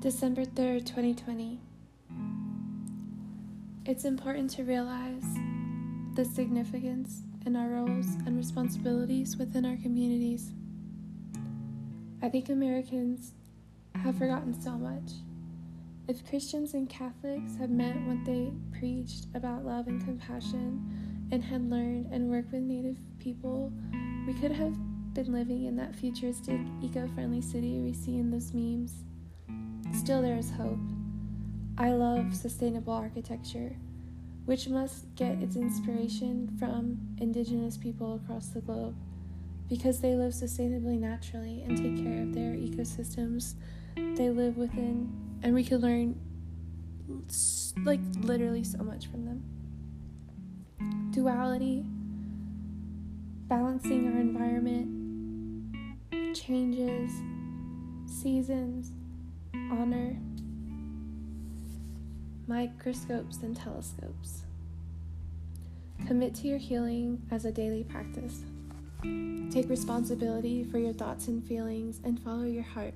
December 3rd, 2020. It's important to realize the significance in our roles and responsibilities within our communities. I think Americans have forgotten so much. If Christians and Catholics had meant what they preached about love and compassion and had learned and worked with Native people, we could have been living in that futuristic, eco friendly city we see in those memes. Still, there is hope. I love sustainable architecture, which must get its inspiration from indigenous people across the globe because they live sustainably naturally and take care of their ecosystems they live within, and we could learn like literally so much from them. Duality, balancing our environment, changes, seasons, honor, microscopes and telescopes. Commit to your healing as a daily practice. Take responsibility for your thoughts and feelings and follow your heart.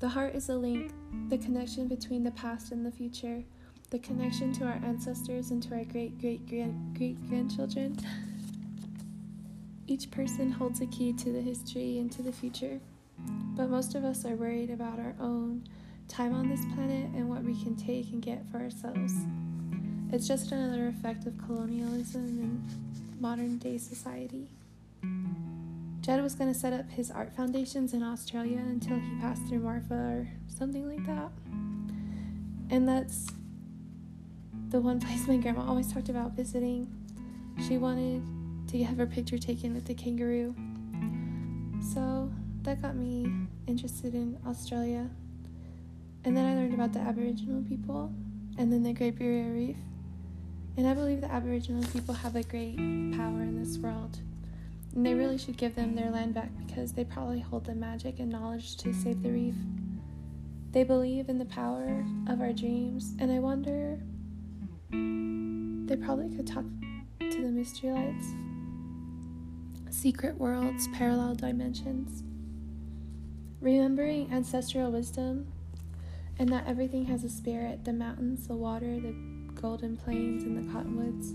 The heart is a link, the connection between the past and the future, the connection to our ancestors and to our great great great grandchildren. Each person holds a key to the history and to the future, but most of us are worried about our own time on this planet and what we can take and get for ourselves. It's just another effect of colonialism and modern day society. Judd was going to set up his art foundations in Australia until he passed through Marfa or something like that. And that's the one place my grandma always talked about visiting. She wanted to have her picture taken with the kangaroo. That got me interested in Australia. And then I learned about the Aboriginal people and then the Great Barrier Reef. And I believe the Aboriginal people have a great power in this world. And they really should give them their land back because they probably hold the magic and knowledge to save the reef. They believe in the power of our dreams, and I wonder they probably could talk to the mystery lights. Secret worlds, parallel dimensions. Remembering ancestral wisdom and that everything has a spirit the mountains, the water, the golden plains, and the cottonwoods.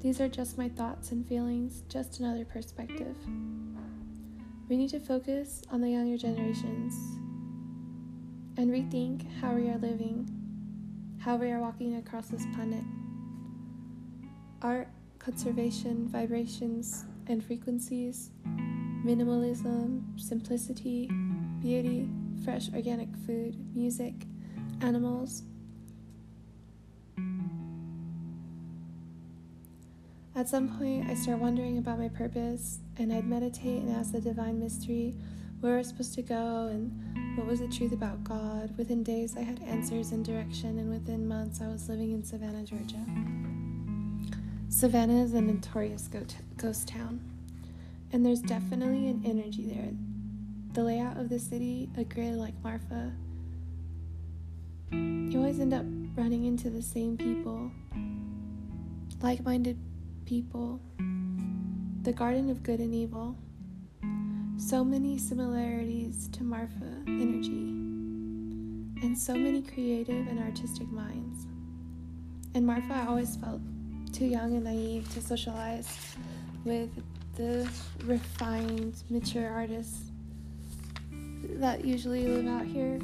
These are just my thoughts and feelings, just another perspective. We need to focus on the younger generations and rethink how we are living, how we are walking across this planet. Art, conservation, vibrations, and frequencies, minimalism, simplicity, beauty, fresh organic food, music, animals, At some point, I start wondering about my purpose, and I'd meditate and ask the divine mystery where I was supposed to go and what was the truth about God. Within days, I had answers and direction, and within months, I was living in Savannah, Georgia. Savannah is a notorious ghost town, and there's definitely an energy there. The layout of the city, a grid like Marfa, you always end up running into the same people, like minded people, the Garden of Good and Evil. So many similarities to Marfa energy, and so many creative and artistic minds. In Marfa, I always felt too young and naive to socialize with the refined, mature artists that usually live out here.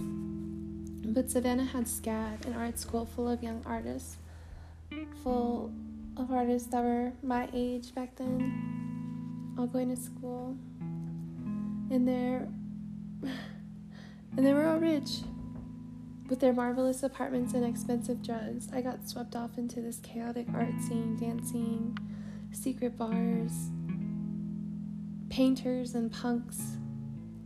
But Savannah had SCAD, an art school full of young artists, full of artists that were my age back then, all going to school, and they're and they were all rich. With their marvelous apartments and expensive drugs, I got swept off into this chaotic art scene, dancing, secret bars, painters and punks,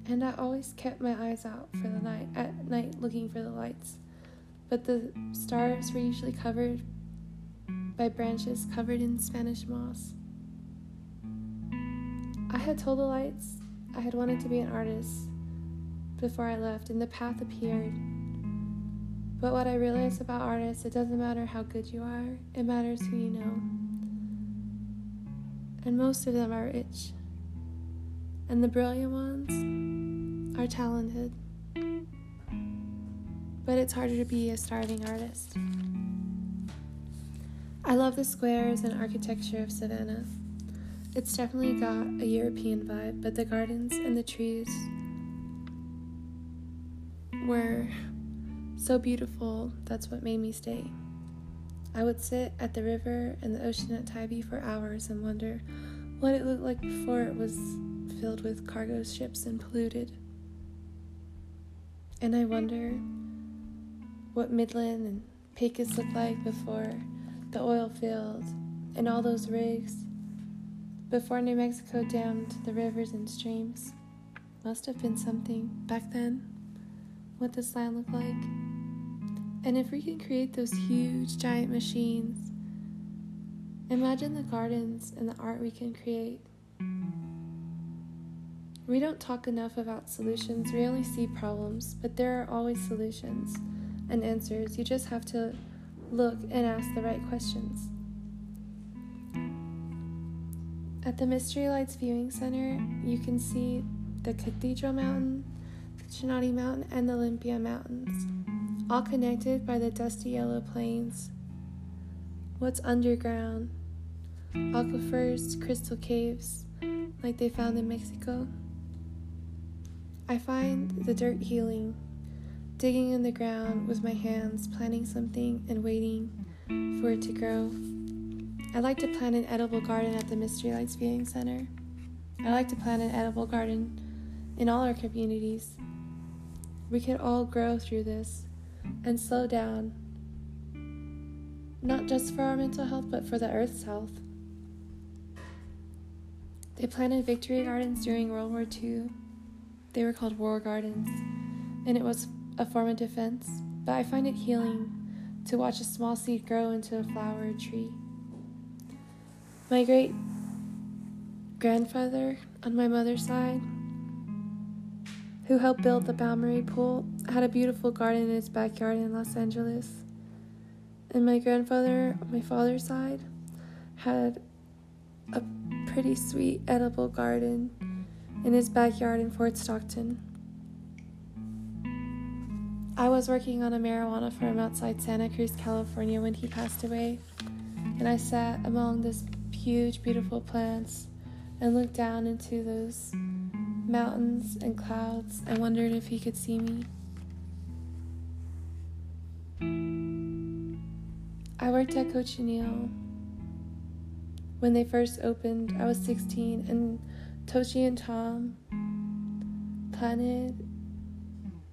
and I always kept my eyes out for the night at night looking for the lights. But the stars were usually covered by branches covered in Spanish moss. I had told the lights I had wanted to be an artist before I left, and the path appeared. But what I realized about artists, it doesn't matter how good you are, it matters who you know. And most of them are rich. And the brilliant ones are talented. but it's harder to be a starving artist. I love the squares and architecture of Savannah. It's definitely got a European vibe, but the gardens and the trees were so beautiful, that's what made me stay. I would sit at the river and the ocean at Tybee for hours and wonder what it looked like before it was filled with cargo ships and polluted. And I wonder what Midland and Pecos looked like before the oil field and all those rigs, before New Mexico dammed the rivers and streams. Must have been something back then, what this land looked like. And if we can create those huge, giant machines, imagine the gardens and the art we can create. We don't talk enough about solutions, we only see problems, but there are always solutions and answers. You just have to look and ask the right questions. At the Mystery Lights Viewing Center, you can see the Cathedral Mountain, the Chinati Mountain, and the Olympia Mountains all connected by the dusty yellow plains. What's underground? Aquifers, crystal caves, like they found in Mexico. I find the dirt healing, digging in the ground with my hands, planting something and waiting for it to grow. I like to plant an edible garden at the Mystery Lights Viewing Center. I like to plant an edible garden in all our communities. We could all grow through this and slow down, not just for our mental health, but for the earth's health. They planted victory gardens during World War II. They were called war gardens, and it was a form of defense, but I find it healing to watch a small seed grow into a flower or tree. My great grandfather on my mother's side who helped build the Balmorhea pool, had a beautiful garden in his backyard in Los Angeles. And my grandfather, on my father's side, had a pretty sweet edible garden in his backyard in Fort Stockton. I was working on a marijuana farm outside Santa Cruz, California when he passed away, and I sat among those huge, beautiful plants and looked down into those mountains and clouds and wondered if he could see me. I worked at Cochineal. When they first opened, I was 16, and Toshi and Tom planted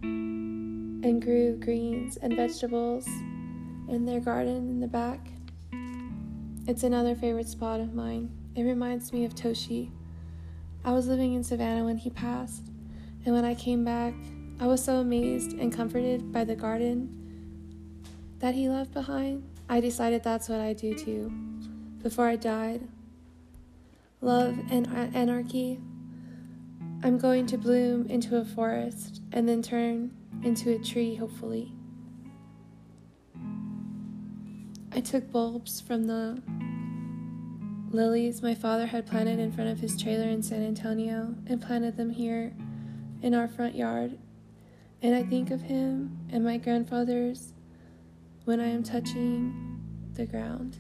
and grew greens and vegetables in their garden in the back. It's another favorite spot of mine. It reminds me of Toshi I was living in Savannah when he passed, and when I came back, I was so amazed and comforted by the garden that he left behind. I decided that's what I'd do too before I died. Love and anarchy. I'm going to bloom into a forest and then turn into a tree, hopefully. I took bulbs from the lilies my father had planted in front of his trailer in San Antonio and planted them here in our front yard. And I think of him and my grandfather's when I am touching the ground.